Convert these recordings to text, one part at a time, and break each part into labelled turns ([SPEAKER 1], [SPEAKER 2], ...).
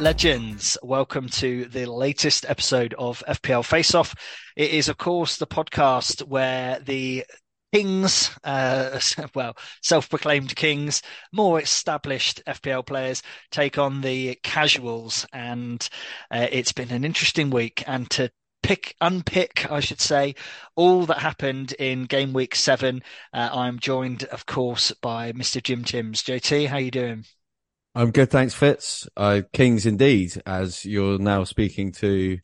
[SPEAKER 1] legends. Welcome to the latest episode of FPL Face Off. It is, of course, the podcast where the kings, uh, well, self-proclaimed kings, more established FPL players take on the casuals, and uh, it's been an interesting week. And to pick, unpick, I should say, all that happened in game week seven, uh, I'm joined, of course, by Mr. Jim Timms. JT, how are you doing?
[SPEAKER 2] I'm good, thanks, Fitz. Uh, Kings indeed, as you're now speaking to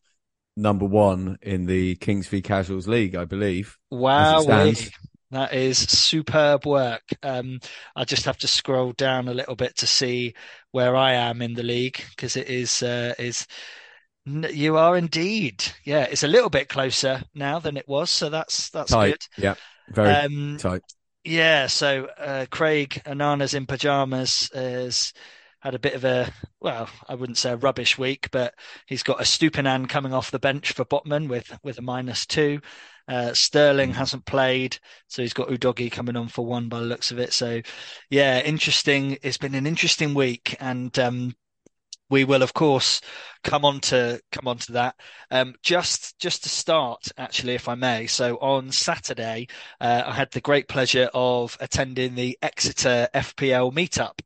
[SPEAKER 2] number one in the Kings v Casuals League, I believe.
[SPEAKER 1] Wow, that is superb work. Um, I just have to scroll down a little bit to see where I am in the league because it is uh, is you are indeed. Yeah, it's a little bit closer now than it was, so that's that's
[SPEAKER 2] tight.
[SPEAKER 1] good.
[SPEAKER 2] Yeah, very um, tight.
[SPEAKER 1] Yeah, so uh, Craig Ananas in pajamas has had a bit of a well, I wouldn't say a rubbish week, but he's got a Stupinan coming off the bench for Botman with with a minus two. Uh, Sterling mm. hasn't played, so he's got Udogie coming on for one by the looks of it. So, yeah, interesting. It's been an interesting week, and um, we will, of course, come on to come on to that. Um, just just to start, actually, if I may. So on Saturday, uh, I had the great pleasure of attending the Exeter FPL meetup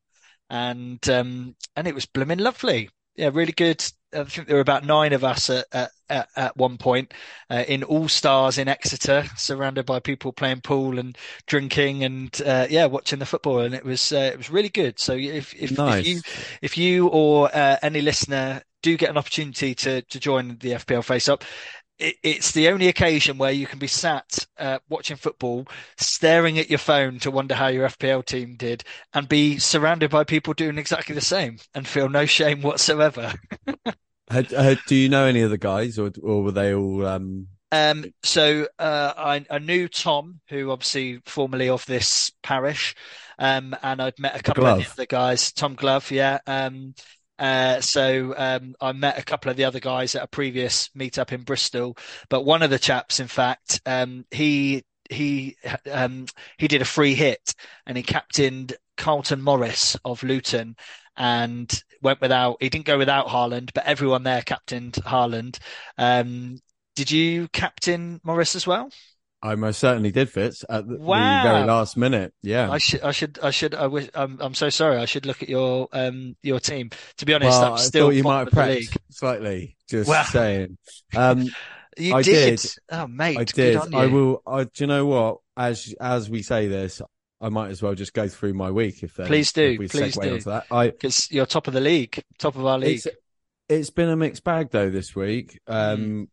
[SPEAKER 1] and um, and it was blooming lovely. Yeah, really good. I think there were about nine of us at at, at one point uh, in All Stars in Exeter, surrounded by people playing pool and drinking and uh, yeah, watching the football, and it was uh, it was really good. So if if, nice. if you if you or uh, any listener do get an opportunity to to join the FPL Face Up, it's the only occasion where you can be sat uh, watching football, staring at your phone to wonder how your FPL team did, and be surrounded by people doing exactly the same and feel no shame whatsoever.
[SPEAKER 2] do you know any of the guys, or or were they all? Um...
[SPEAKER 1] Um, so uh, I, I, knew Tom, who obviously formerly of this parish, um, and I'd met a couple of the other guys. Tom Glove, yeah. Um, uh, so um, I met a couple of the other guys at a previous meetup in Bristol, but one of the chaps, in fact, um, he he um, he did a free hit and he captained Carlton Morris of Luton and went without. He didn't go without Haaland, but everyone there captained Haaland. Um, did you captain Morris as well?
[SPEAKER 2] I most certainly did, Fitz, at the, wow. the, very last minute. Yeah,
[SPEAKER 1] I should, I should, I should. I wish. I'm, I'm so sorry. I should look at your, um, your team. To be honest, well, I'm still.
[SPEAKER 2] you might have prepped slightly. Just wow. saying. Um,
[SPEAKER 1] you I did. did. Oh, mate,
[SPEAKER 2] I did. I will. I, do you know what? As as we say this, I might as well just go through my week if
[SPEAKER 1] please do. If please do. that. I because you're top of the league, top of our league.
[SPEAKER 2] It's, it's been a mixed bag though this week. Um, mm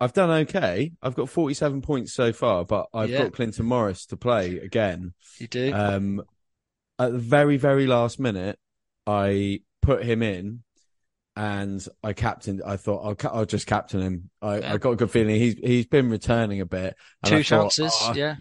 [SPEAKER 2] I've done okay. I've got 47 points so far, but I've yeah. got Clinton Morris to play again.
[SPEAKER 1] You do.
[SPEAKER 2] Um, at the very, very last minute, I put him in and I captained. I thought I'll, I'll just captain him. I, yeah. I, got a good feeling he's he's been returning a bit.
[SPEAKER 1] Two chances, oh, yeah.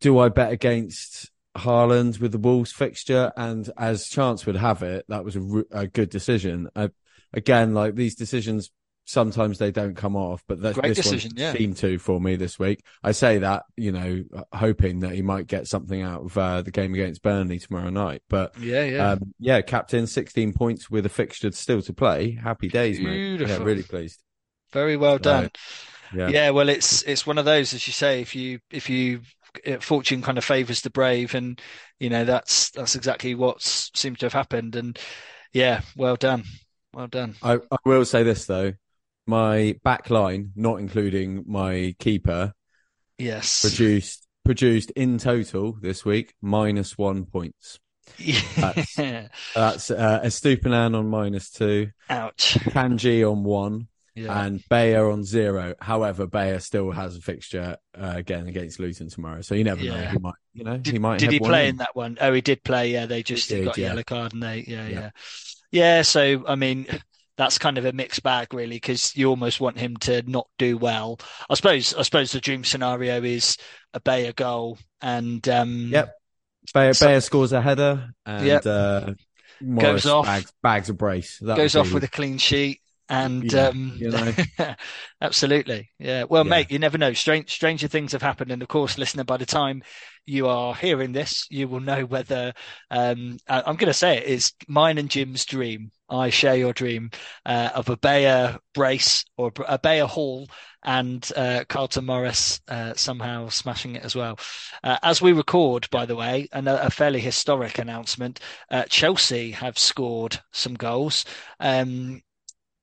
[SPEAKER 2] Do I bet against Haaland with the Wolves fixture? And as chance would have it, that was a, a good decision. I, again, like these decisions sometimes they don't come off, but that, this decision, one yeah. seemed to for me this week. I say that, you know, hoping that he might get something out of uh, the game against Burnley tomorrow night. But
[SPEAKER 1] yeah, yeah,
[SPEAKER 2] um, yeah, captain, 16 points with a fixture still to play. Happy days, Beautiful. mate. Yeah, really pleased.
[SPEAKER 1] Very well done. yeah. yeah, well, it's it's one of those, as you say, if you if you fortune kind of favors the brave, and you know that's that's exactly what seems to have happened. And yeah, well done. Well done.
[SPEAKER 2] I, I will say this though, my back line, not including my keeper,
[SPEAKER 1] yes,
[SPEAKER 2] produced produced in total this week minus one points.
[SPEAKER 1] Yeah.
[SPEAKER 2] That's, that's uh, Estupinan on minus two.
[SPEAKER 1] Ouch.
[SPEAKER 2] Kanji on one. Yeah. And Beyer on zero. However, Beyer still has a fixture uh, again against Luton tomorrow, so you never yeah. know. He might, you know,
[SPEAKER 1] did,
[SPEAKER 2] he might.
[SPEAKER 1] Did he play
[SPEAKER 2] in.
[SPEAKER 1] in that one? Oh, he did play. Yeah, they just did, got yeah. yellow card, and they, yeah, yeah, yeah. Yeah, so I mean, that's kind of a mixed bag, really, because you almost want him to not do well. I suppose. I suppose the dream scenario is a Beyer goal, and um,
[SPEAKER 2] yep, Beyer, so, Beyer scores a header, and yep. uh,
[SPEAKER 1] goes off
[SPEAKER 2] bags, bags a brace.
[SPEAKER 1] That goes off with a clean sheet. And
[SPEAKER 2] Yeah,
[SPEAKER 1] um,
[SPEAKER 2] you know.
[SPEAKER 1] absolutely, yeah. Well,
[SPEAKER 2] Yeah.
[SPEAKER 1] mate, you never know. Strange, stranger things have happened, and of course, listener, by the time you are hearing this, you will know whether um, I- I'm going to say it is mine and Jim's dream. I share your dream uh, of a Beyer brace or a Beyer haul and uh, Carlton Morris uh, somehow smashing it as well. Uh, as we record, by the way, and a, a fairly historic announcement: uh, Chelsea have scored some goals. Um,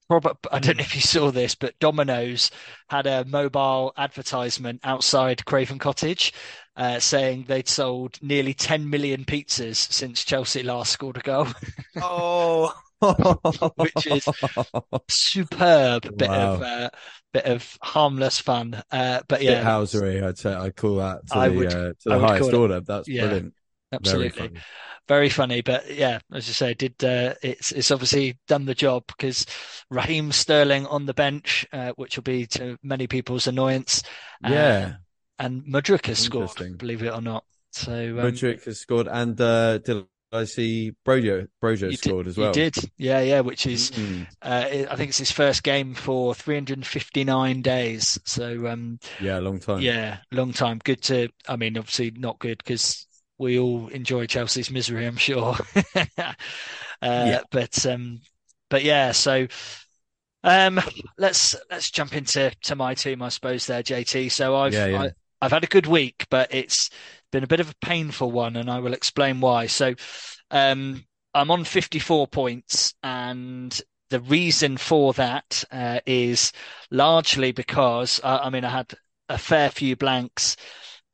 [SPEAKER 1] Robert, I don't know if you saw this, but Domino's had a mobile advertisement outside Craven Cottage uh, saying they'd sold nearly 10 million pizzas since Chelsea last scored a goal.
[SPEAKER 2] Oh,
[SPEAKER 1] Which is Superb bit of uh, bit of harmless fun. Uh, but
[SPEAKER 2] yeah, housery. I'd say I'd call that to
[SPEAKER 1] I
[SPEAKER 2] the
[SPEAKER 1] would-
[SPEAKER 2] uh, to the highest
[SPEAKER 1] call it-
[SPEAKER 2] order. That's
[SPEAKER 1] yeah,
[SPEAKER 2] brilliant.
[SPEAKER 1] Absolutely.
[SPEAKER 2] Very funny.
[SPEAKER 1] very funny. But yeah, as you say, did uh, it's it's obviously done the job because Raheem Sterling on the bench, uh, which will be to many people's annoyance. Uh,
[SPEAKER 2] Yeah,
[SPEAKER 1] and Mudryk has scored, believe it or not. So um,
[SPEAKER 2] Mudryk has scored, and uh, did I see Broja? Broja
[SPEAKER 1] you did-
[SPEAKER 2] scored as well.
[SPEAKER 1] did, yeah, yeah. Which is,
[SPEAKER 2] Mm.
[SPEAKER 1] uh, I think it's his first game for 359 days. So um,
[SPEAKER 2] Yeah, long time.
[SPEAKER 1] yeah, long time. Good to, I mean, obviously not good because we all enjoy Chelsea's misery, I'm sure. uh,
[SPEAKER 2] Yeah.
[SPEAKER 1] But um, but yeah, so um, let's let's jump into to my team, I suppose. There, JT. So I've
[SPEAKER 2] Yeah, yeah.
[SPEAKER 1] I, I've had a good week, but it's been a bit of a painful one, and I will explain why. So um, I'm on 54 points, and the reason for that uh, is largely because uh, I mean I had a fair few blanks.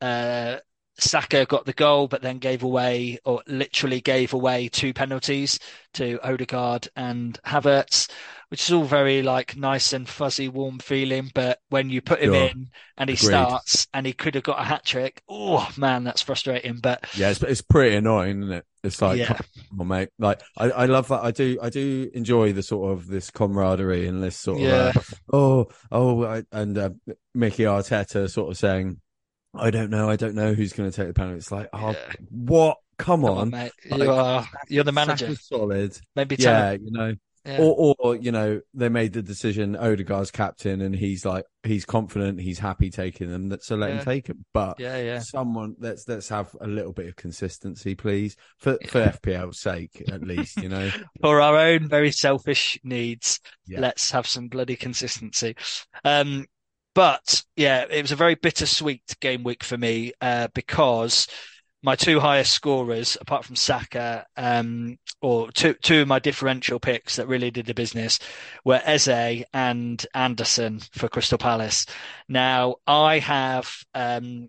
[SPEAKER 1] Uh, Saka got the goal, but then gave away, or literally gave away, two penalties to Odegaard and Havertz, which is all very like nice and fuzzy, warm feeling. But when you put him
[SPEAKER 2] Sure.
[SPEAKER 1] in and he
[SPEAKER 2] Agreed.
[SPEAKER 1] starts and he could have got a hat trick, oh man, that's frustrating. But
[SPEAKER 2] Yeah, it's, it's pretty annoying, isn't it? It's like,
[SPEAKER 1] yeah,
[SPEAKER 2] on, mate. Like, I, I love that. I do, I do enjoy the sort of this camaraderie and this sort
[SPEAKER 1] yeah,
[SPEAKER 2] of, uh, oh, oh, I, and uh, Mickey Arteta sort of saying, I don't know, I don't know who's going to take the penalty. It's like, oh,
[SPEAKER 1] yeah.
[SPEAKER 2] what? Come
[SPEAKER 1] Come
[SPEAKER 2] on,
[SPEAKER 1] on, mate.
[SPEAKER 2] Like,
[SPEAKER 1] You are you're the manager.
[SPEAKER 2] Solid.
[SPEAKER 1] Maybe
[SPEAKER 2] Yeah,
[SPEAKER 1] him.
[SPEAKER 2] you know,
[SPEAKER 1] Yeah.
[SPEAKER 2] or, or you know, they made the decision. Odegaard's captain, and he's like, he's confident, he's happy taking them. So let
[SPEAKER 1] Yeah.
[SPEAKER 2] him take him. But
[SPEAKER 1] yeah, yeah.
[SPEAKER 2] someone let's let's have a little bit of consistency, please, for for. FPL's sake, at least. You know,
[SPEAKER 1] For our own very selfish needs, let's have some bloody consistency. Um, but yeah, it was a very bittersweet game week for me uh, because my two highest scorers, apart from Saka, um, or two two of my differential picks that really did the business, were Eze and Anderson for Crystal Palace. Now I have um,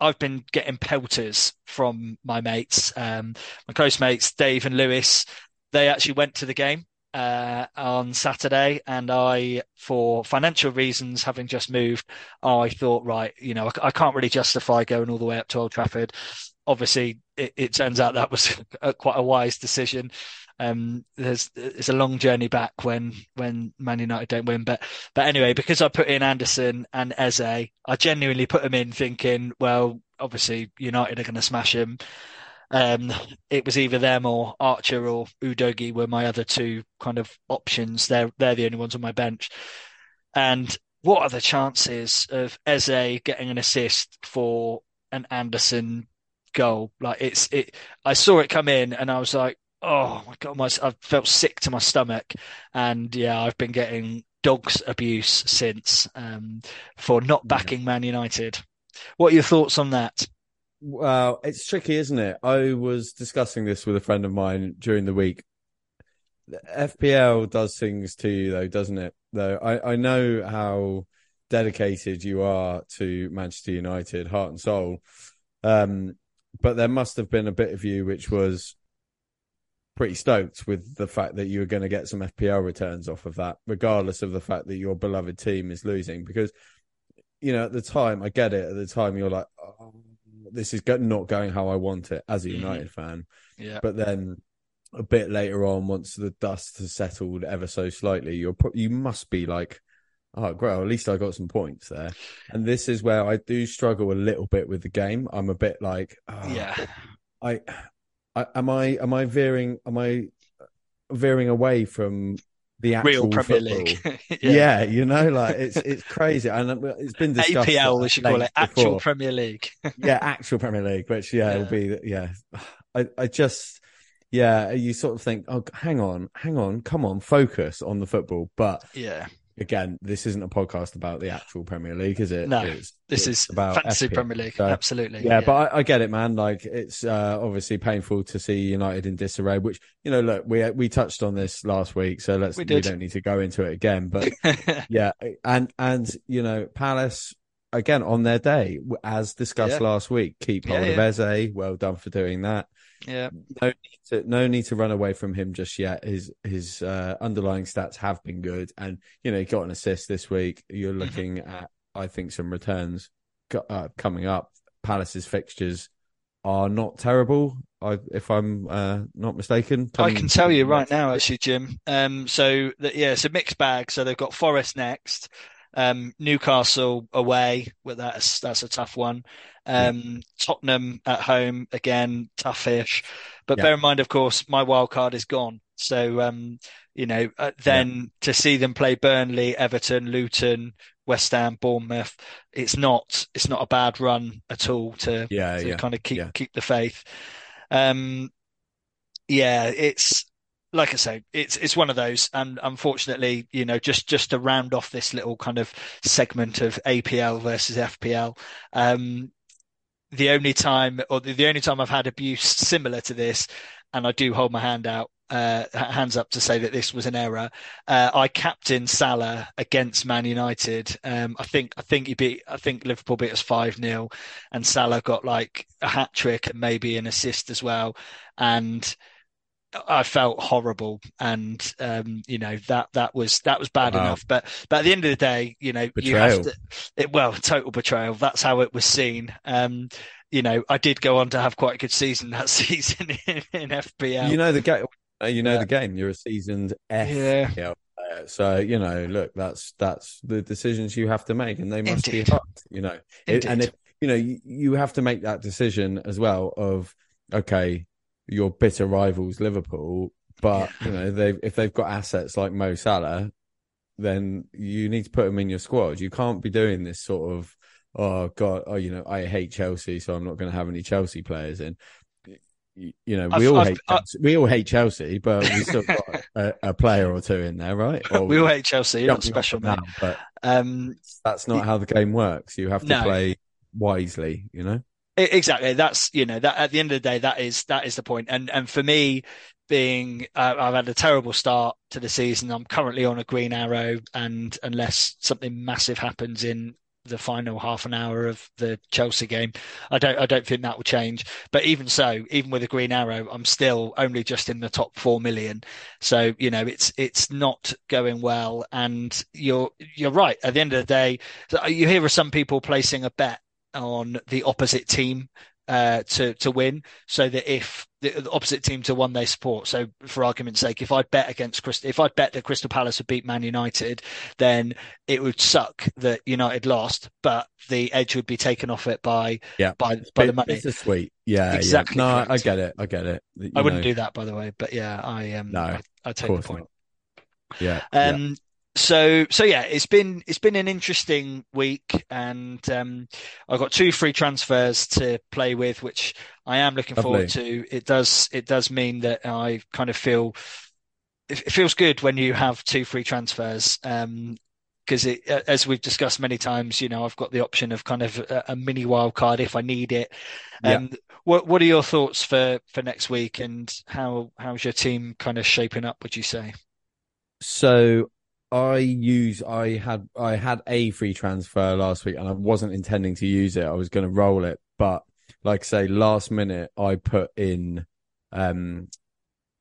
[SPEAKER 1] I've been getting pelters from my mates, um, my close mates, Dave and Lewis. They actually went to the game uh, on Saturday, and I, for financial reasons, having just moved, I thought, right, you know, I, I can't really justify going all the way up to Old Trafford. Obviously, it, it turns out that was a, quite a wise decision. Um, there's it's a long journey back when when Man United don't win, but but anyway, because I put in Anderson and Eze, I genuinely put them in thinking, well, obviously United are going to smash him. Um, it was either them or Archer or Udogie were my other two kind of options. They're they're the only ones on my bench. And what are the chances of Eze getting an assist for an Anderson goal? Like it's it. I saw it come in and I was like, oh my god, my I felt sick to my stomach. And yeah, I've been getting dogs abuse since um, for not
[SPEAKER 2] Yeah.
[SPEAKER 1] backing Man United. What are your thoughts on that?
[SPEAKER 2] Well, it's tricky, isn't it? I was discussing this with a friend of mine during the week. FPL does things to you, though, doesn't it? Though I I know how dedicated you are to Manchester United, heart and soul. Um, but there must have been a bit of you which was pretty stoked with the fact that you were going to get some FPL returns off of that, regardless of the fact that your beloved team is losing. Because, you know, at the time, I get it. At the time, you're like, oh, this is not going how I want it as a
[SPEAKER 1] Mhm.
[SPEAKER 2] United fan.
[SPEAKER 1] Yeah,
[SPEAKER 2] But then a bit later on, once the dust has settled ever so slightly, you're pro- you must be like, oh, great, well, at least I got some points there. And this is where I do struggle a little bit with the game. I'm a bit like, oh,
[SPEAKER 1] yeah,
[SPEAKER 2] I, I am I am I veering am I veering away from the actual
[SPEAKER 1] real Premier
[SPEAKER 2] football.
[SPEAKER 1] League.
[SPEAKER 2] Yeah.
[SPEAKER 1] yeah.
[SPEAKER 2] you know, like it's it's crazy, and uh, it's been discussed.
[SPEAKER 1] APL, we should call it actual
[SPEAKER 2] before.
[SPEAKER 1] Premier League.
[SPEAKER 2] yeah, actual Premier League, which yeah,
[SPEAKER 1] Yeah.
[SPEAKER 2] will be yeah. I I just yeah, you sort of think, oh, hang on, hang on, come on, focus on the football. But
[SPEAKER 1] yeah,
[SPEAKER 2] again, this isn't a podcast about the actual Premier League, is it?
[SPEAKER 1] No,
[SPEAKER 2] It's-
[SPEAKER 1] this
[SPEAKER 2] it's
[SPEAKER 1] is
[SPEAKER 2] about
[SPEAKER 1] fantasy
[SPEAKER 2] FPL.
[SPEAKER 1] Premier League.
[SPEAKER 2] So,
[SPEAKER 1] Absolutely.
[SPEAKER 2] yeah, but I, I get it, man. Like it's uh, obviously painful to see United in disarray. Which you know, look, we we touched on this last week, so let's
[SPEAKER 1] We
[SPEAKER 2] we, don't need to go into it again. But yeah, and and you know, Palace again on their day, as discussed
[SPEAKER 1] Yeah.
[SPEAKER 2] last week, keep
[SPEAKER 1] Yeah,
[SPEAKER 2] hold
[SPEAKER 1] yeah.
[SPEAKER 2] of Eze. Well done for doing that.
[SPEAKER 1] Yeah,
[SPEAKER 2] No need to no need to run away from him just yet. His his uh, underlying stats have been good, and you know he got an assist this week. You're
[SPEAKER 1] Mm-hmm.
[SPEAKER 2] looking at I think some returns co- uh, coming up. Palace's fixtures are not terrible. I, if I'm uh, not mistaken,
[SPEAKER 1] I can tell you right now, actually, Jim. Um, so that yeah, it's a mixed bag. So they've got Forest next, um, Newcastle away. Well, that's that's a tough one. Um, Tottenham at home again, toughish. But
[SPEAKER 2] Yeah.
[SPEAKER 1] bear in mind, of course, my wild card is gone. So um, you know, uh, then to see them play Burnley, Everton, Luton, West Ham, Bournemouth, it's not it's not a bad run at all to
[SPEAKER 2] Yeah,
[SPEAKER 1] to
[SPEAKER 2] yeah,
[SPEAKER 1] kind of keep
[SPEAKER 2] yeah.
[SPEAKER 1] keep the faith. Um, yeah, it's like I say, it's it's one of those, and unfortunately, you know, just just to round off this little kind of segment of APL versus FPL, um, the only time or the, the only time I've had abuse similar to this, and I do hold my hand out. Uh, hands up to say that this was an error. Uh, I captained Salah against Man United. Um, I think I think he beat I think Liverpool beat us five 0 and Salah got like a hat trick and maybe an assist as well. And I felt horrible, and um, you know that that was that was bad
[SPEAKER 2] Wow.
[SPEAKER 1] enough. But but at the end of the day, you know, you have to. It, well, total betrayal. That's how it was seen. Um, you know, I did go on to have quite a good season that season in, in FPL.
[SPEAKER 2] You know the game. You know
[SPEAKER 1] Yeah.
[SPEAKER 2] the game. You're a seasoned
[SPEAKER 1] Yeah.
[SPEAKER 2] FPL player, so you know. Look, that's that's the decisions you have to make, and they must
[SPEAKER 1] Indeed.
[SPEAKER 2] be hard. You know, and if you know, you, you have to make that decision as well. Of okay, your bitter rivals Liverpool, but you know they if they've got assets like Mo Salah, then you need to put them in your squad. You can't be doing this sort of oh god, oh you know I hate Chelsea, so I'm not going to have any Chelsea players in. You know, we
[SPEAKER 1] I've-
[SPEAKER 2] all
[SPEAKER 1] I've-
[SPEAKER 2] hate
[SPEAKER 1] I-
[SPEAKER 2] Chelsea. we all hate Chelsea, but we still got a, a player or two in there, right? Or
[SPEAKER 1] we all hate Chelsea. You're not special, mate.
[SPEAKER 2] but
[SPEAKER 1] Um,
[SPEAKER 2] that's not how the game works. You have to
[SPEAKER 1] No.
[SPEAKER 2] play wisely, you know.
[SPEAKER 1] Exactly. That's you know that at the end of the day, that is that is the point. And and for me, being uh, I've had a terrible start to the season. I'm currently on a green arrow, and unless something massive happens in the final half an hour of the Chelsea game, I don't I don't think that will change. But even so, even with a green arrow, I'm still only just in the top four million. So you know it's it's not going well. And you're you're right. At the end of the day, you hear of some people placing a bet on the opposite team uh, to to win, so that if the, the opposite team to one they support. So, for argument's sake, if I bet against Crystal, if I bet that Crystal Palace would beat Man United, then it would suck that United lost, but the edge would be taken off it by
[SPEAKER 2] Yeah.
[SPEAKER 1] by by the money.
[SPEAKER 2] It's a sweet, yeah,
[SPEAKER 1] Exactly
[SPEAKER 2] Yeah. No, I- I get it. I get it. You
[SPEAKER 1] I wouldn't
[SPEAKER 2] know,
[SPEAKER 1] do that, by the way, but yeah, I um,
[SPEAKER 2] No,
[SPEAKER 1] I, I take the point.
[SPEAKER 2] Yeah. yeah.
[SPEAKER 1] So so yeah, it's been it's been an interesting week, and um, I've got two free transfers to play with, which I am looking forward to. It does it does mean that I kind of feel it, feels good when you have two free transfers. Um, because it, as we've discussed many times, you know, I've got the option of kind of a, a mini wild card if I need it.
[SPEAKER 2] Yeah.
[SPEAKER 1] Um, what what are your thoughts for for next week, and how how's your team kind of shaping up? Would you say?
[SPEAKER 2] So I use I had I had a free transfer last week and I wasn't intending to use it. I was going to roll it, but like I say, last minute I put in um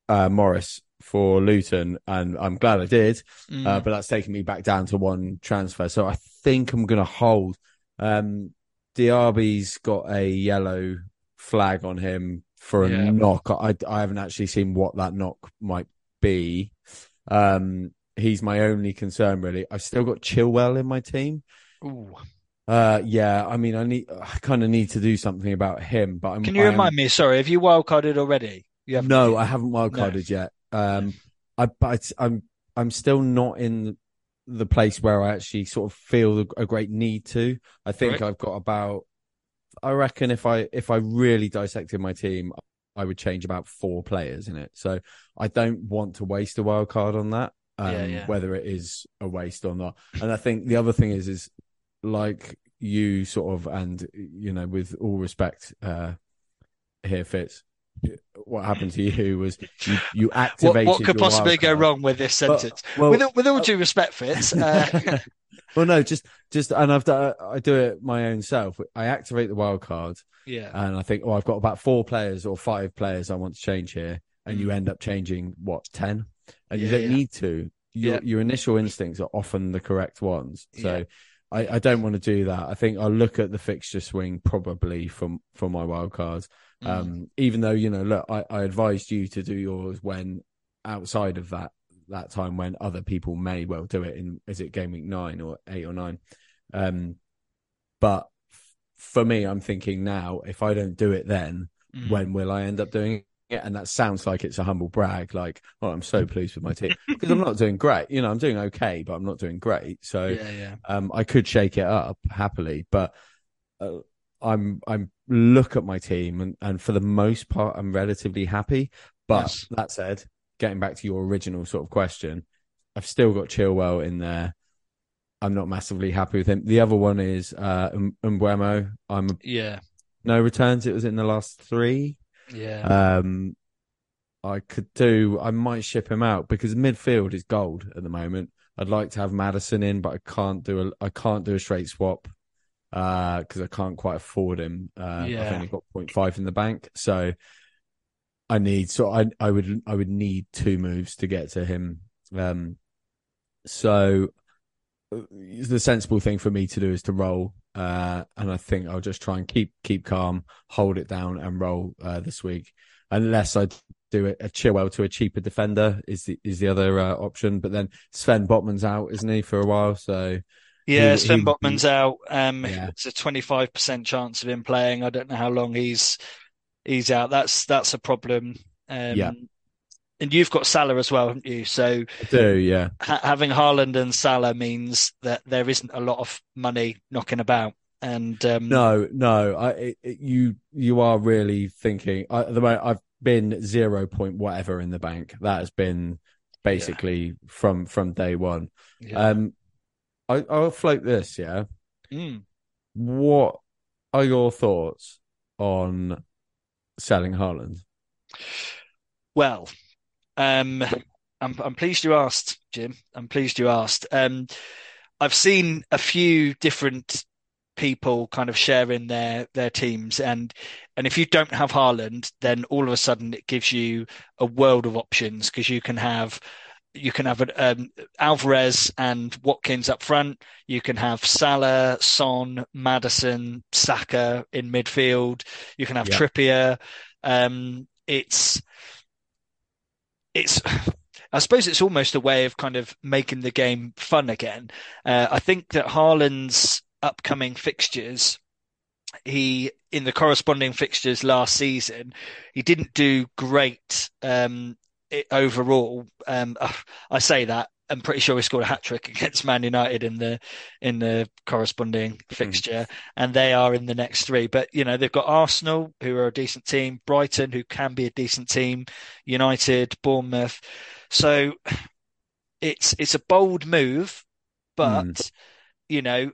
[SPEAKER 2] uh Morris for Luton and I'm glad I did.
[SPEAKER 1] Mm.
[SPEAKER 2] Uh, but that's taking me back down to one transfer. So I think I'm going to hold. Um, Diaby's got a yellow flag on him for a
[SPEAKER 1] Yeah.
[SPEAKER 2] knock. I, I haven't actually seen what that knock might be. Um, he's my only concern, really. I've still got Chilwell in my team.
[SPEAKER 1] Ooh.
[SPEAKER 2] Uh, yeah, I mean, I need, I kind of need to do something about him, but I'm,
[SPEAKER 1] Can you
[SPEAKER 2] I am-
[SPEAKER 1] remind me? Sorry, have you wildcarded already? You
[SPEAKER 2] no, I haven't wildcarded yet. Um, I but I'm I'm still not in the place where I actually sort of feel a great need to. I think
[SPEAKER 1] Right.
[SPEAKER 2] I've got about. I reckon if I if I really dissected my team, I would change about four players in it. So I don't want to waste a wild card on that. Um,
[SPEAKER 1] Yeah, yeah.
[SPEAKER 2] Whether it is a waste or not, and I think the other thing is is like you sort of, and you know, with all respect, uh, here Fitz, what happened to you was you, you
[SPEAKER 1] What,
[SPEAKER 2] activated.
[SPEAKER 1] what could possibly go wrong with this
[SPEAKER 2] But-
[SPEAKER 1] sentence?
[SPEAKER 2] well,
[SPEAKER 1] with, with all due respect, Fitz, uh,
[SPEAKER 2] well, no, just just, and I've done, I do it my own self. I activate the wild card,
[SPEAKER 1] yeah,
[SPEAKER 2] and I think, oh, I've got about four players or five players I want to change here, and you
[SPEAKER 1] Mm.
[SPEAKER 2] end up changing what ten, and you don't
[SPEAKER 1] yeah.
[SPEAKER 2] need to. Your
[SPEAKER 1] Yeah.
[SPEAKER 2] your initial instincts are often the correct ones, so.
[SPEAKER 1] Yeah.
[SPEAKER 2] I, I don't want to do that. I think I'll look at the fixture swing probably from for my wild cards.
[SPEAKER 1] Mm.
[SPEAKER 2] Um, even though you know, look, I, I advised you to do yours when outside of that that time when other people may well do it in is it game week nine or eight or nine. Um, but f- for me, I'm thinking now if I don't do it then,
[SPEAKER 1] Mm.
[SPEAKER 2] when will I end up doing it? And that sounds like it's a humble brag, like, oh, I'm so pleased with my team because I'm not doing great. You know, I'm doing okay, but I'm not doing great. So
[SPEAKER 1] yeah, yeah,
[SPEAKER 2] um, I could shake it up happily, but uh, I'm I'm look at my team and and for the most part I'm relatively happy. But
[SPEAKER 1] Yes.
[SPEAKER 2] that said, getting back to your original sort of question, I've still got Chilwell in there. I'm not massively happy with him. The other one is uh Um- Mbeumo. I'm
[SPEAKER 1] yeah,
[SPEAKER 2] no returns. It was in the last three.
[SPEAKER 1] Yeah.
[SPEAKER 2] Um, I could do. I might ship him out because midfield is gold at the moment. I'd like to have Maddison in, but I can't do a. I can't do a straight swap because I can't quite afford him. Uh, I've
[SPEAKER 1] Yeah.
[SPEAKER 2] only got 0.5 in the bank, so I need. So I I would I would need two moves to get to him. Um, so uh, the sensible thing for me to do is to roll. Uh, and I think I'll just try and keep keep calm, hold it down, and roll uh, this week. Unless I do it a Chilwell to a cheaper defender is the is the other uh, option. But then Sven Botman's out, isn't he, for a while? So
[SPEAKER 1] Yeah,
[SPEAKER 2] he-
[SPEAKER 1] Sven
[SPEAKER 2] he-
[SPEAKER 1] Botman's out. Um,
[SPEAKER 2] Yeah.
[SPEAKER 1] it's a twenty-five percent chance of him playing. I don't know how long he's he's out. That's that's a problem. Um,
[SPEAKER 2] Yeah.
[SPEAKER 1] And you've got Salah as well, haven't you? So
[SPEAKER 2] I do, yeah,
[SPEAKER 1] ha having Haaland and Salah means that there isn't a lot of money knocking about. And um,
[SPEAKER 2] no, no. I it, you you are really thinking. I, at the moment, I've been zero point whatever in the bank. That has been basically from from day one.
[SPEAKER 1] yeah.
[SPEAKER 2] Um, I, I'll float this. Yeah,
[SPEAKER 1] Mm.
[SPEAKER 2] what are your thoughts on selling Haaland?
[SPEAKER 1] Well, um, I'm I'm pleased you asked, Jim. I'm pleased you asked. Um, I've seen a few different people kind of sharing their their teams, and and if you don't have Haaland, then all of a sudden it gives you a world of options because you can have you can have um, Alvarez and Watkins up front. You can have Salah, Son, Maddison, Saka in midfield. You can have
[SPEAKER 2] Yeah.
[SPEAKER 1] Trippier. Um, it's it's I suppose it's almost a way of kind of making the game fun again. Uh, I think that Haaland's upcoming fixtures, he in the corresponding fixtures last season, he didn't do great um, overall. Um, I say that. I'm pretty sure he scored a hat trick against Man United in the in the corresponding hmm. fixture, and they are in the next three. But you know they've got Arsenal, who are a decent team, Brighton, who can be a decent team, United, Bournemouth. So it's it's a bold move, but hmm. you know,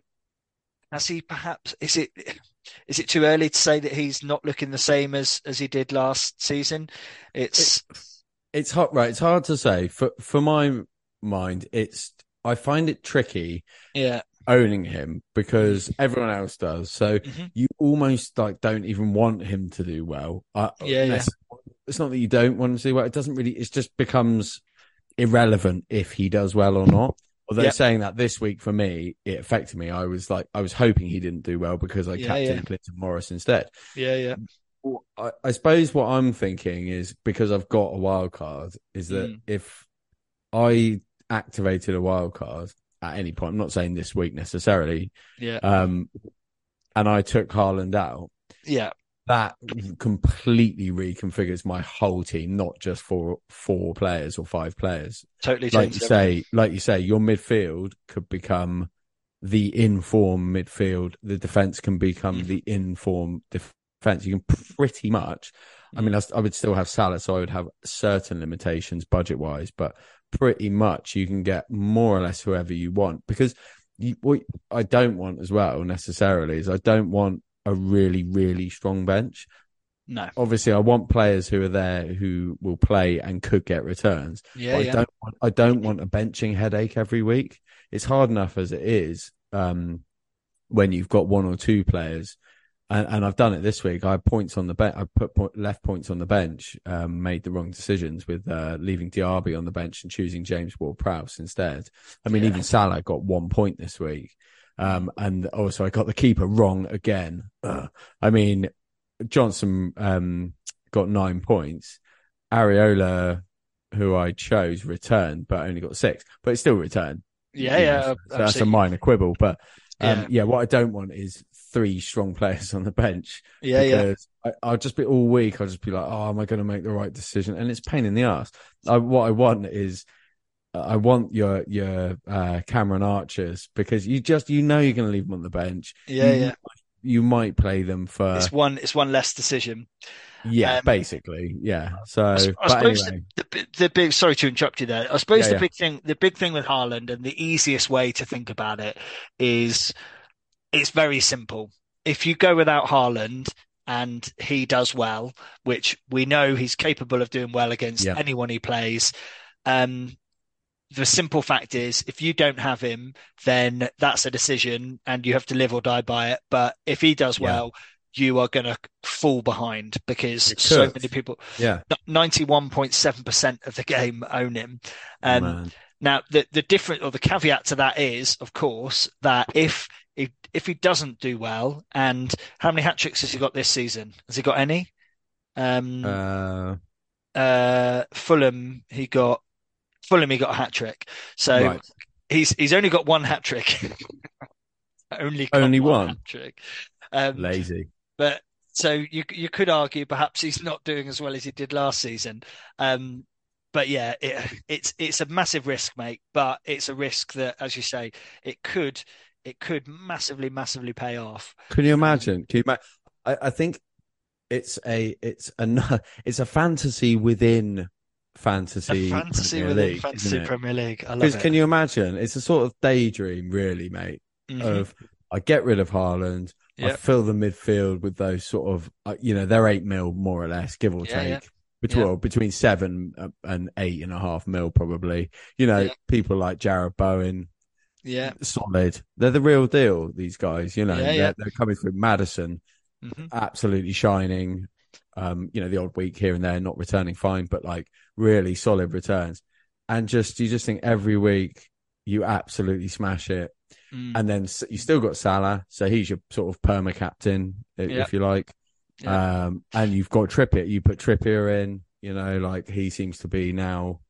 [SPEAKER 1] has he perhaps is it is it too early to say that he's not looking the same as as he did last season? It's
[SPEAKER 2] It's hard, right? It's hard to say. For for my mind, it's I find it tricky
[SPEAKER 1] yeah,
[SPEAKER 2] owning him because everyone else does. So
[SPEAKER 1] Mhm.
[SPEAKER 2] you almost like don't even want him to do well. Uh,
[SPEAKER 1] Yeah, yeah.
[SPEAKER 2] It's not that you don't want him to do well. It doesn't really. It just becomes irrelevant if he does well or not. Although
[SPEAKER 1] Yep.
[SPEAKER 2] saying that this week for me, it affected me. I was like, I was hoping he didn't do well because I
[SPEAKER 1] Yeah,
[SPEAKER 2] captained
[SPEAKER 1] yeah.
[SPEAKER 2] Clinton Morris instead.
[SPEAKER 1] yeah, yeah,
[SPEAKER 2] I, I suppose what I'm thinking is because I've got a wild card, is that
[SPEAKER 1] Mm.
[SPEAKER 2] if I activated a wild card at any point, I'm not saying this week necessarily,
[SPEAKER 1] yeah,
[SPEAKER 2] um, and I took Haaland out,
[SPEAKER 1] yeah,
[SPEAKER 2] that completely reconfigures my whole team, not just for four players or five players.
[SPEAKER 1] Totally,
[SPEAKER 2] like you say, like you say, your midfield could become the inform midfield. The defense can become mm. the inform defense. You can pretty much. Mm. I mean, I, I would still have Salah, so I would have certain limitations budget wise, but pretty much you can get more or less whoever you want because you, what I don't want as well necessarily is I don't want a really, really strong bench.
[SPEAKER 1] No.
[SPEAKER 2] Obviously, I want players who are there who will play and could get returns.
[SPEAKER 1] Yeah, yeah.
[SPEAKER 2] I don't want I don't want a benching headache every week. It's hard enough as it is um, when you've got one or two players. And, and I've done it this week. I had points on the bench. I put point, left points on the bench. Um, made the wrong decisions with uh, leaving Diaby on the bench and choosing James Ward-Prowse instead. I mean, yeah. even Salah got one point this week. Um, and also I got the keeper wrong again. Ugh. I mean, Johnstone um, got nine points. Areola, who I chose, returned, but only got six, but it still returned.
[SPEAKER 1] Yeah, yeah.
[SPEAKER 2] So that's a minor quibble. But um, yeah. yeah. what I don't want is three strong players on the bench.
[SPEAKER 1] Yeah, yeah.
[SPEAKER 2] I, will just be all week. I'll just be like, oh, am I going to make the right decision? And it's pain in the ass. I, what I want is I want your your uh, Cameron Archers because you just you know you're going to leave them on the bench.
[SPEAKER 1] Yeah,
[SPEAKER 2] you,
[SPEAKER 1] yeah.
[SPEAKER 2] You might play them for
[SPEAKER 1] it's one it's one less decision.
[SPEAKER 2] Yeah, um, basically, yeah. So, I, I
[SPEAKER 1] suppose
[SPEAKER 2] anyway.
[SPEAKER 1] the, the, the, big sorry to interrupt you there. I suppose yeah, the yeah. big thing the big thing with Haaland and the easiest way to think about it is it's very simple. If you go without Haaland and he does well, which we know he's capable of doing well against yeah. anyone he plays, um, the simple fact is if you don't have him then that's a decision and you have to live or die by it but if he does yeah. well you are going to fall behind because so many people
[SPEAKER 2] yeah
[SPEAKER 1] 91.7% of the game own him um, now the the different or the caveat to that is of course that if if, if he doesn't do well and how many hat tricks has he got this season has he got any um uh... Uh, Fulham, he got Fulham, he got a hat trick. So right. he's he's only got one hat trick. only
[SPEAKER 2] only one,
[SPEAKER 1] hat trick. Um,
[SPEAKER 2] Lazy.
[SPEAKER 1] But so you you could argue perhaps he's not doing as well as he did last season. Um, but yeah, it, it's it's a massive risk, mate. But it's a risk that, as you say, it could it could massively massively pay off.
[SPEAKER 2] Can you imagine? Can you imagine? I, I think it's a it's a it's a fantasy within fantasy,
[SPEAKER 1] a fantasy Premier within League, fantasy Premier League.
[SPEAKER 2] Because can you imagine? It's a sort of daydream, really, mate. Mm-hmm. Of I get rid of Haaland, yep. I fill the midfield with those sort of, uh, you know, they're eight mil more or less, give or yeah, take. Yeah. Between, well, between seven and eight and a half mil, probably. You know, people like Jarrod Bowen,
[SPEAKER 1] yeah,
[SPEAKER 2] solid. They're the real deal. These guys, you know, they're, they're, coming through Maddison, mm-hmm. absolutely shining. Um, you know, the odd week here and there, not returning fine, but like really solid returns. And just, you just think every week you absolutely smash it. Mm. And then you still got Salah. So he's your sort of perma captain, if, yep. you like. Um, and you've got Trippier. You put Trippier in, you know, like he seems to be now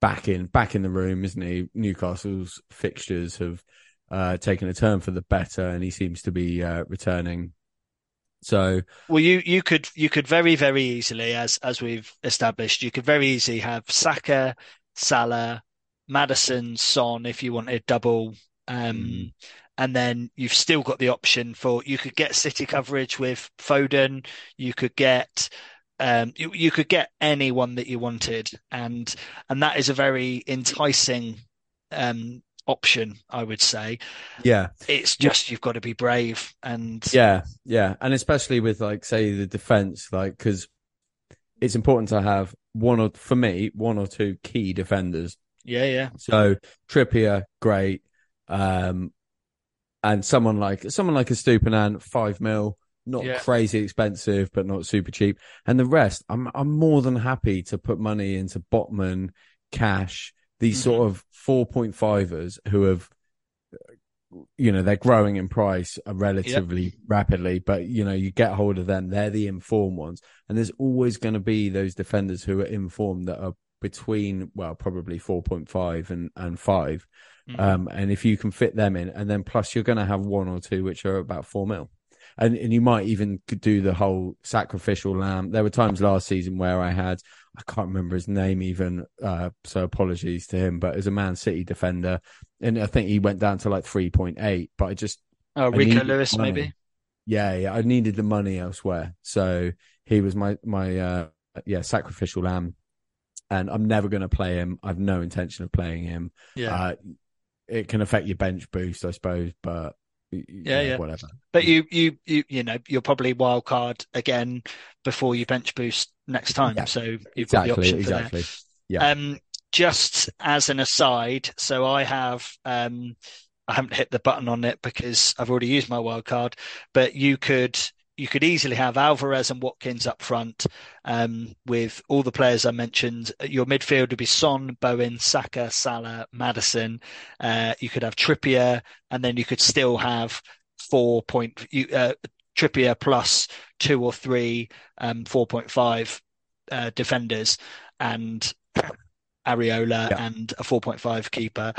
[SPEAKER 2] back in, back in the room, isn't he? Newcastle's fixtures have, uh, taken a turn for the better and he seems to be, uh, returning so
[SPEAKER 1] well, you you could you could very very easily, as as we've established, you could very easily have Saka, Salah, Maddison, Son if you wanted double, um, mm. and then you've still got the option for you could get City coverage with Foden, you could get um, you, you could get anyone that you wanted, and and that is a very enticing um, option, I would say.
[SPEAKER 2] Yeah.
[SPEAKER 1] It's just you've got to be brave and
[SPEAKER 2] Yeah, yeah. And especially with like say the defense like cuz it's important to have one or for me one or two key defenders.
[SPEAKER 1] Yeah, yeah.
[SPEAKER 2] So Trippier great um and someone like someone like a Estupiñán 5 mil not yeah. crazy expensive, but not super cheap. And the rest, I'm I'm more than happy to put money into Botman, Cash, these mm-hmm. sort of 4.5ers who have you know they're growing in price relatively yep. rapidly but you know you get hold of them they're the informed ones and there's always going to be those defenders who are informed that are between well probably 4.5 and and 5 mm-hmm. um and if you can fit them in and then plus you're going to have one or two which are about 4 mil and and you might even do the whole sacrificial lamb. There were times last season where I had I can't remember his name even, uh, so apologies to him, but as a Man City defender, and I think he went down to like three point eight, but I just
[SPEAKER 1] oh Rico Lewis maybe.
[SPEAKER 2] Yeah, yeah, I needed the money elsewhere, so he was my my uh, yeah sacrificial lamb, and I'm never going to play him. I've no intention of playing him.
[SPEAKER 1] Yeah. Uh,
[SPEAKER 2] it can affect your bench boost, I suppose, but yeah, yeah, whatever.
[SPEAKER 1] But you, you, you, you know, you're probably wild card again before you bench boost next time. Yeah, so you've
[SPEAKER 2] exactly,
[SPEAKER 1] got the option
[SPEAKER 2] exactly.
[SPEAKER 1] There.
[SPEAKER 2] Yeah.
[SPEAKER 1] Um, just as an aside, so I have, um, I haven't hit the button on it because I've already used my wild card, but you could you could easily have Alvarez and Watkins up front um, with all the players I mentioned. Your midfield would be Son, Bowen, Saka, Salah, Maddison. Uh, you could have Trippier, and then you could still have four point uh, Trippier plus two or three um, four point five uh, defenders and Areola yeah. and a four point five keeper.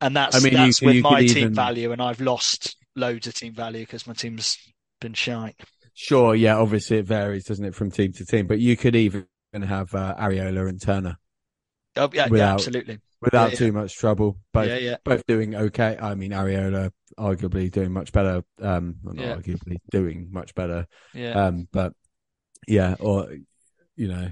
[SPEAKER 1] And that's I mean, that's you, with you my team even... value, and I've lost loads of team value because my team's been shite.
[SPEAKER 2] Sure, yeah. Obviously, it varies, doesn't it, from team to team? But you could even have uh, Areola and Turner.
[SPEAKER 1] Oh yeah, without, yeah, absolutely.
[SPEAKER 2] Without
[SPEAKER 1] yeah,
[SPEAKER 2] too much trouble, both yeah, yeah. both doing okay. I mean, Areola arguably doing much better. Um, well, not arguably doing much better.
[SPEAKER 1] Yeah.
[SPEAKER 2] Um, but yeah, or you know,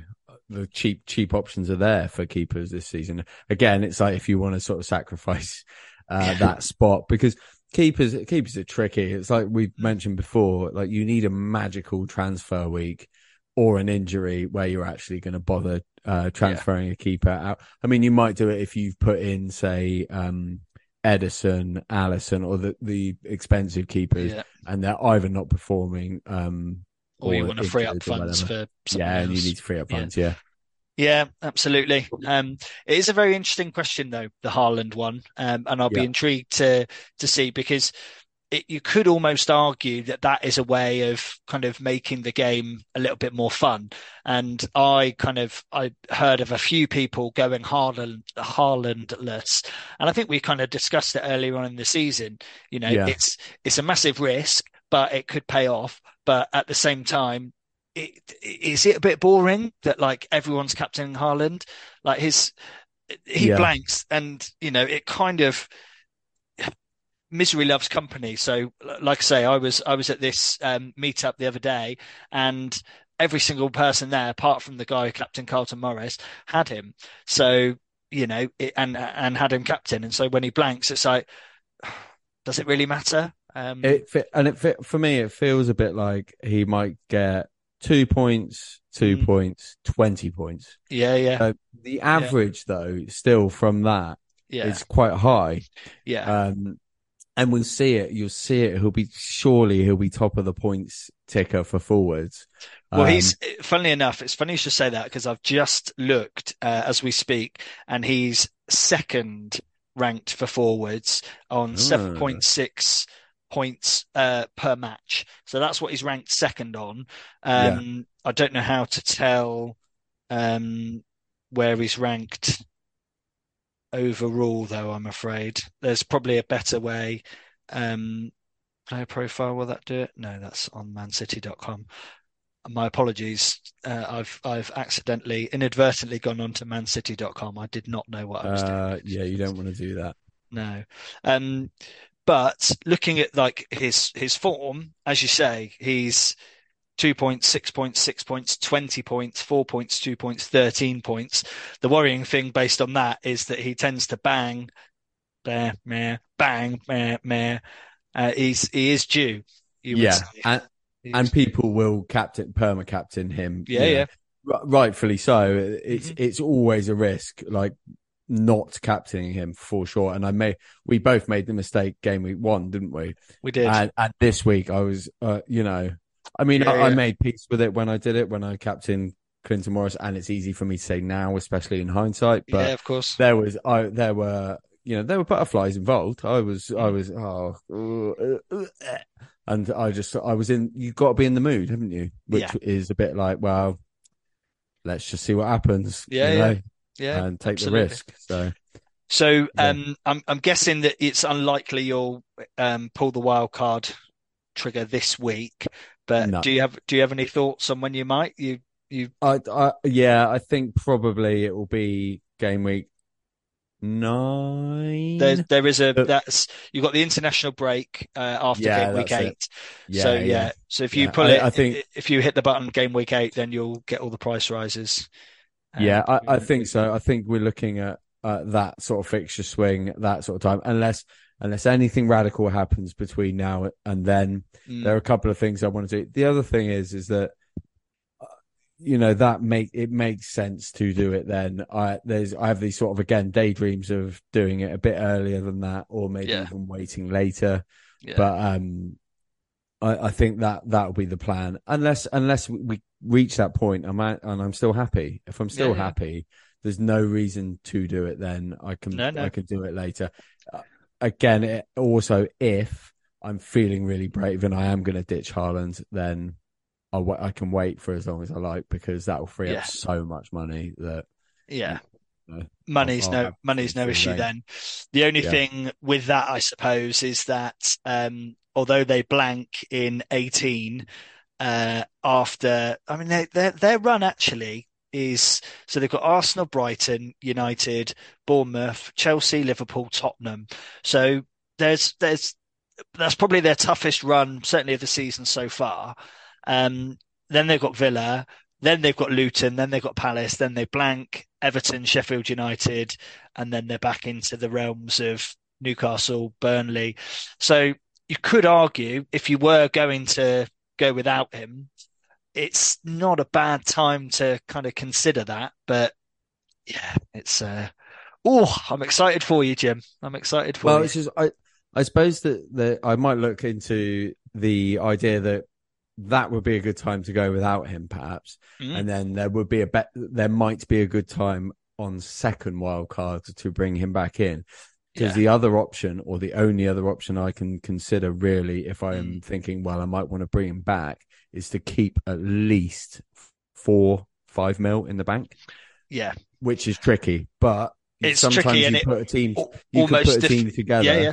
[SPEAKER 2] the cheap cheap options are there for keepers this season. Again, it's like if you want to sort of sacrifice uh, that spot because keepers keepers are tricky. It's like we mentioned before. Like you need a magical transfer week or an injury where you're actually going to bother uh, transferring yeah. a keeper out. I mean, you might do it if you've put in, say, um, Ederson, Alisson, or the the expensive keepers, yeah. and they're either not performing. Um,
[SPEAKER 1] or, or you want to free up funds for
[SPEAKER 2] yeah,
[SPEAKER 1] else.
[SPEAKER 2] and you need to free up funds. yeah.
[SPEAKER 1] Yeah, absolutely. Um, it is a very interesting question, though, the Haaland one, um, and I'll yeah. be intrigued to to see because it, you could almost argue that that is a way of kind of making the game a little bit more fun. And I kind of I heard of a few people going Haaland Haalandless, and I think we kind of discussed it earlier on in the season. You know, yeah. it's it's a massive risk, but it could pay off. But at the same time, it, is it a bit boring that like everyone's captaining Haaland? Like his he yeah. blanks, and you know it kind of misery loves company. So, like I say, I was I was at this um, meetup the other day, and every single person there, apart from the guy, Captain Carlton Morris, had him. So you know, it, and and had him captain. And so when he blanks, it's like, does it really matter? Um,
[SPEAKER 2] it and it for me, it feels a bit like he might get two points, two mm. points, 20 points.
[SPEAKER 1] Yeah, yeah.
[SPEAKER 2] The average, yeah. though, still from that
[SPEAKER 1] yeah.
[SPEAKER 2] is quite high.
[SPEAKER 1] Yeah.
[SPEAKER 2] Um, and we'll see it. You'll see it. He'll be surely he'll be top of the points ticker for forwards.
[SPEAKER 1] Well, um, he's funnily enough. It's funny you should say that because I've just looked uh, as we speak, and he's second ranked for forwards on uh. seven point six points uh, per match. So that's what he's ranked second on. Um, yeah. I don't know how to tell um, where he's ranked overall, though. I'm afraid there's probably a better way. Um, player profile will that do it? No, that's on ManCity.com. My apologies. Uh, I've I've accidentally, inadvertently gone on to ManCity.com. I did not know what I was
[SPEAKER 2] uh,
[SPEAKER 1] doing.
[SPEAKER 2] Yeah, you don't want to do that.
[SPEAKER 1] No. Um, but looking at like his his form, as you say, he's two points, six points, six points, 20 points, four points, two points, 13 points. The worrying thing based on that is that he tends to bang, there, meh, bang, meh, meh. Uh, he's, he is due.
[SPEAKER 2] yeah. And, and people will captain, perma captain him.
[SPEAKER 1] Yeah. Yeah.
[SPEAKER 2] Know, rightfully so. It's, mm-hmm. it's always a risk. Like not captaining him for sure. And I may, we both made the mistake game week one, didn't we?
[SPEAKER 1] We did.
[SPEAKER 2] And, and this week I was, uh, you know, I mean, yeah, I, yeah. I, made peace with it when I did it, when I captained Clinton Morris. And it's easy for me to say now, especially in hindsight. But
[SPEAKER 1] yeah, of course.
[SPEAKER 2] There was, I, there were, you know, there were butterflies involved. I was, I was, oh, and I just, I was in, you've got to be in the mood, haven't you? Which yeah. is a bit like, well, let's just see what happens.
[SPEAKER 1] Yeah.
[SPEAKER 2] You
[SPEAKER 1] know? Yeah yeah,
[SPEAKER 2] and take absolutely. the risk. So,
[SPEAKER 1] so um, I'm I'm guessing that it's unlikely you'll um, pull the wild card trigger this week. But
[SPEAKER 2] No.
[SPEAKER 1] do you have do you have any thoughts on when you might? You you
[SPEAKER 2] I, I, yeah, I think probably it will be game week nine.
[SPEAKER 1] there there is a
[SPEAKER 2] But-
[SPEAKER 1] that's you've got the international break uh, after
[SPEAKER 2] Yeah,
[SPEAKER 1] game week eight.
[SPEAKER 2] yeah,
[SPEAKER 1] so yeah. so if you
[SPEAKER 2] Yeah,
[SPEAKER 1] pull
[SPEAKER 2] I-
[SPEAKER 1] it,
[SPEAKER 2] I think-
[SPEAKER 1] if you hit the button game week eight, then you'll get all the price rises. Um,
[SPEAKER 2] Yeah, I, I think so. I think we're looking at uh, that sort of fixture swing, at that sort of time, unless unless anything radical happens between now and then.
[SPEAKER 1] Mm,
[SPEAKER 2] There are a couple of things I want to do. The other thing is, is that uh, you know that make it makes sense to do it. Then I there's I have these sort of again daydreams of doing it a bit earlier than that, or maybe
[SPEAKER 1] Yeah.
[SPEAKER 2] even waiting later.
[SPEAKER 1] yeah.
[SPEAKER 2] But um, I, I think that that will be the plan, unless unless we- reach that point. I'm at, and I'm still happy. If I'm still
[SPEAKER 1] Yeah, yeah.
[SPEAKER 2] happy, there's no reason to do it. Then I can
[SPEAKER 1] No, no.
[SPEAKER 2] I can do it later. Uh, again, it, also if I'm feeling really brave and I am going to ditch Haaland, then I can wait for as long as I like because that will free
[SPEAKER 1] Yeah.
[SPEAKER 2] up so much money that
[SPEAKER 1] Yeah. Money's no money's no issue then. The only thing with that, I suppose, is that um, although they blank in 18 uh, after, I mean, their their their run actually is so they've got Arsenal, Brighton, United, Bournemouth, Chelsea, Liverpool, Tottenham. So there's there's that's probably their toughest run, certainly of the season so far. Um, then they've got Villa, then they've got Luton, then they've got Palace, then they blank Everton, Sheffield United, and then they're back into the realms of Newcastle, Burnley. So you could argue if you were going to go without him, it's not a bad time to kind of consider that. But yeah, it's uh oh, I'm excited for you, Jim. I'm excited for
[SPEAKER 2] Well,
[SPEAKER 1] you.
[SPEAKER 2] just I I suppose that that I might look into the idea that that would be a good time to go without him, perhaps,
[SPEAKER 1] Mm.
[SPEAKER 2] and then there would be a bet. There might be a good time on second wild card to bring him back in. Because
[SPEAKER 1] Yeah.
[SPEAKER 2] the other option, or the only other option I can consider, really, if I am
[SPEAKER 1] Mm.
[SPEAKER 2] thinking, well, I might want to bring him back, is to keep at least four, five mil in the bank,
[SPEAKER 1] Yeah,
[SPEAKER 2] which is tricky. But
[SPEAKER 1] It's
[SPEAKER 2] sometimes
[SPEAKER 1] tricky
[SPEAKER 2] you
[SPEAKER 1] and it
[SPEAKER 2] put a team, you
[SPEAKER 1] almost
[SPEAKER 2] put a
[SPEAKER 1] def-
[SPEAKER 2] team together,
[SPEAKER 1] yeah, yeah.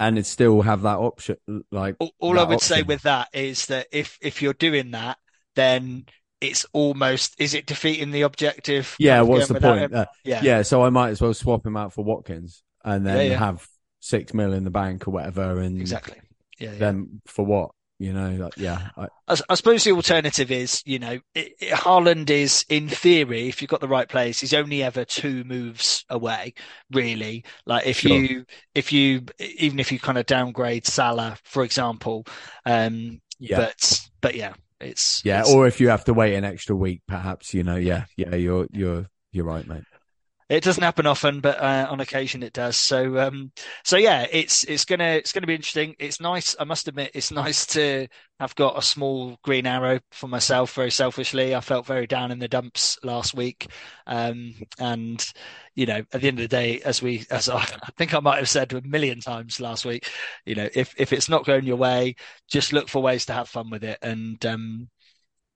[SPEAKER 2] and it still have that option. Like
[SPEAKER 1] All, all I would say with that is that if if you're doing that, then it's almost is it defeating the objective?
[SPEAKER 2] yeah, what's the point? Uh,
[SPEAKER 1] Yeah,
[SPEAKER 2] yeah, so I might as well swap him out for Watkins and then
[SPEAKER 1] Yeah, yeah.
[SPEAKER 2] have six mil in the bank or whatever, and
[SPEAKER 1] exactly. Yeah, yeah.
[SPEAKER 2] then for what? You know, like, yeah, I,
[SPEAKER 1] I, I suppose the alternative is, you know, it, it, Haaland is, in theory, if you've got the right players, he's only ever two moves away, really. Like if
[SPEAKER 2] Sure.
[SPEAKER 1] you, if you, even if you kind of downgrade Salah, for example, um,
[SPEAKER 2] yeah,
[SPEAKER 1] but, but yeah, it's,
[SPEAKER 2] yeah.
[SPEAKER 1] it's-
[SPEAKER 2] Or if you have to wait an extra week, perhaps. You know, yeah, yeah. You're you're you're right, mate.
[SPEAKER 1] It doesn't happen often, but uh, on occasion it does. So, um, so yeah, it's it's gonna it's gonna be interesting. It's nice. I must admit, it's nice to have got a small green arrow for myself. Very selfishly, I felt very down in the dumps last week, um, and you know, at the end of the day, as we as I, I think I might have said a million times last week, you know, if if it's not going your way, just look for ways to have fun with it. And um,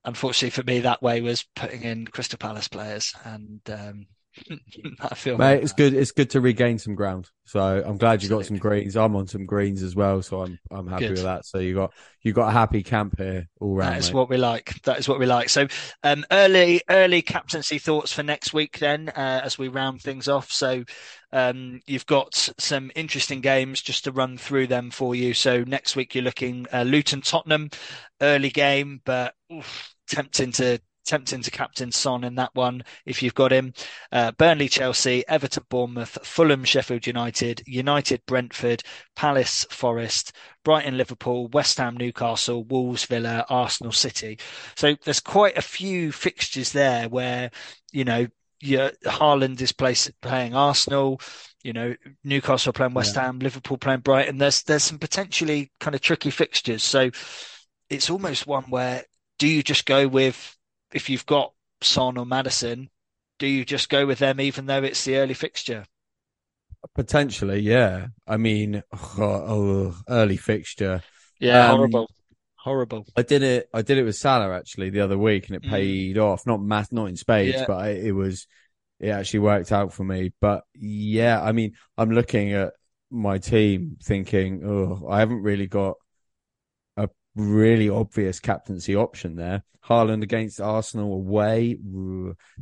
[SPEAKER 1] unfortunately for me, that way was putting in Crystal Palace players, and um, I feel
[SPEAKER 2] Mate, it's good. It's good to regain some ground. So I'm glad you got some greens. I'm on some greens as well, so I'm I'm happy
[SPEAKER 1] Good.
[SPEAKER 2] with that. So you got you got a happy camp here all round.
[SPEAKER 1] That is
[SPEAKER 2] mate.
[SPEAKER 1] what we like. That is what we like. So, um, early, early captaincy thoughts for next week then, uh, as we round things off. So, um, you've got some interesting games just to run through them for you. So next week you're looking uh, Luton Tottenham, early game, but oof, tempting to tempting to captain Son in that one if you've got him. Uh, Burnley Chelsea, Everton Bournemouth, Fulham Sheffield United, United Brentford, Palace Forest, Brighton Liverpool, West Ham Newcastle, Wolves Villa, Arsenal City. So there's quite a few fixtures there where you know your Haaland is place, playing Arsenal. You know, Newcastle playing West Ham, Liverpool playing Brighton. There's there's some potentially kind of tricky fixtures. So it's almost one where do you just go with if you've got Son or Maddison, do you just go with them even though it's the early fixture?
[SPEAKER 2] Potentially, yeah. I mean, oh, oh, early fixture.
[SPEAKER 1] Yeah,
[SPEAKER 2] Um,
[SPEAKER 1] horrible, horrible.
[SPEAKER 2] I did it. I did it with Salah actually the other week, and it
[SPEAKER 1] Mm.
[SPEAKER 2] paid off. Not mass, not in spades,
[SPEAKER 1] Yeah.
[SPEAKER 2] but I, it was. It actually worked out for me. But yeah, I mean, I'm looking at my team, thinking, oh, I haven't really got a really obvious captaincy option there. Haaland against Arsenal away,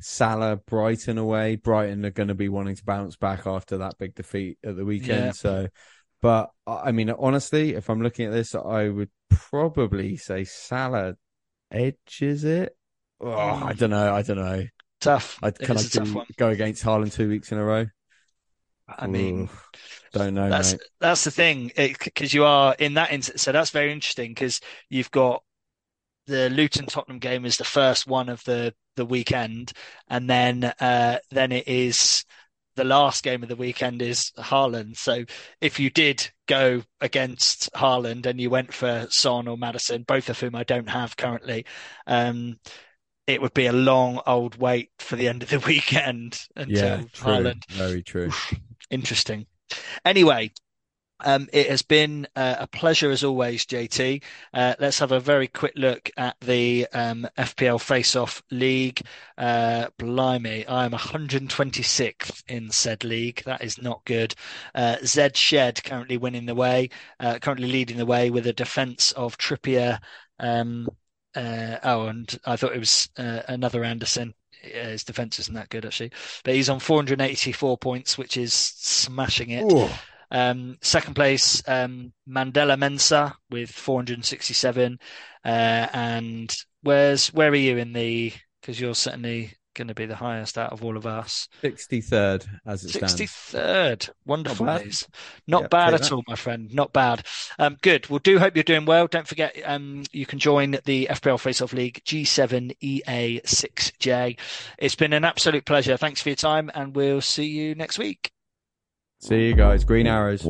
[SPEAKER 2] Salah, Brighton away. Brighton are going to be wanting to bounce back after that big defeat at the weekend. Yeah. So, but I mean, honestly, if I'm looking at this, I would probably say Salah edges it. Oh, I don't know. I don't know.
[SPEAKER 1] Tough.
[SPEAKER 2] I of do, go against Haaland two weeks in a row.
[SPEAKER 1] I mean, Ooh,
[SPEAKER 2] don't know.
[SPEAKER 1] That's
[SPEAKER 2] mate.
[SPEAKER 1] that's the thing because you are in that instance. So that's very interesting because you've got the Luton Tottenham game is the first one of the the weekend, and then uh, then it is the last game of the weekend is Haaland. So if you did go against Haaland and you went for Son or Maddison, both of whom I don't have currently, um, it would be a long old wait for the end of the weekend until yeah, true. Haaland.
[SPEAKER 2] Very true.
[SPEAKER 1] Interesting. Anyway, um, it has been uh, a pleasure as always, JT. Uh, let's have a very quick look at the um, FPL Face-Off League. Uh, blimey, I am 126th in said league. That is not good. Uh, Zed Shed currently winning the way, uh, currently leading the way with a defence of Trippier. Um, uh, oh, and I thought it was another Anderson his defense isn't that good actually, but he's on 484 points, which is smashing it. Ooh. Um, second place, um, Mandela Mensa with 467. Uh, and where's where are you in the? Because you're certainly going to be the highest out of all of us.
[SPEAKER 2] 63rd as it 63rd.
[SPEAKER 1] stands. 63rd. Wonderful Not bad, Not bad at that. all, my friend. Not bad. Um, good. Well, do hope you're doing well. Don't forget, um, you can join the FPL Face Off League G7EA6J. It's been an absolute pleasure. Thanks for your time, and we'll see you next week.
[SPEAKER 2] See you guys. Green arrows.